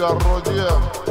desarrollé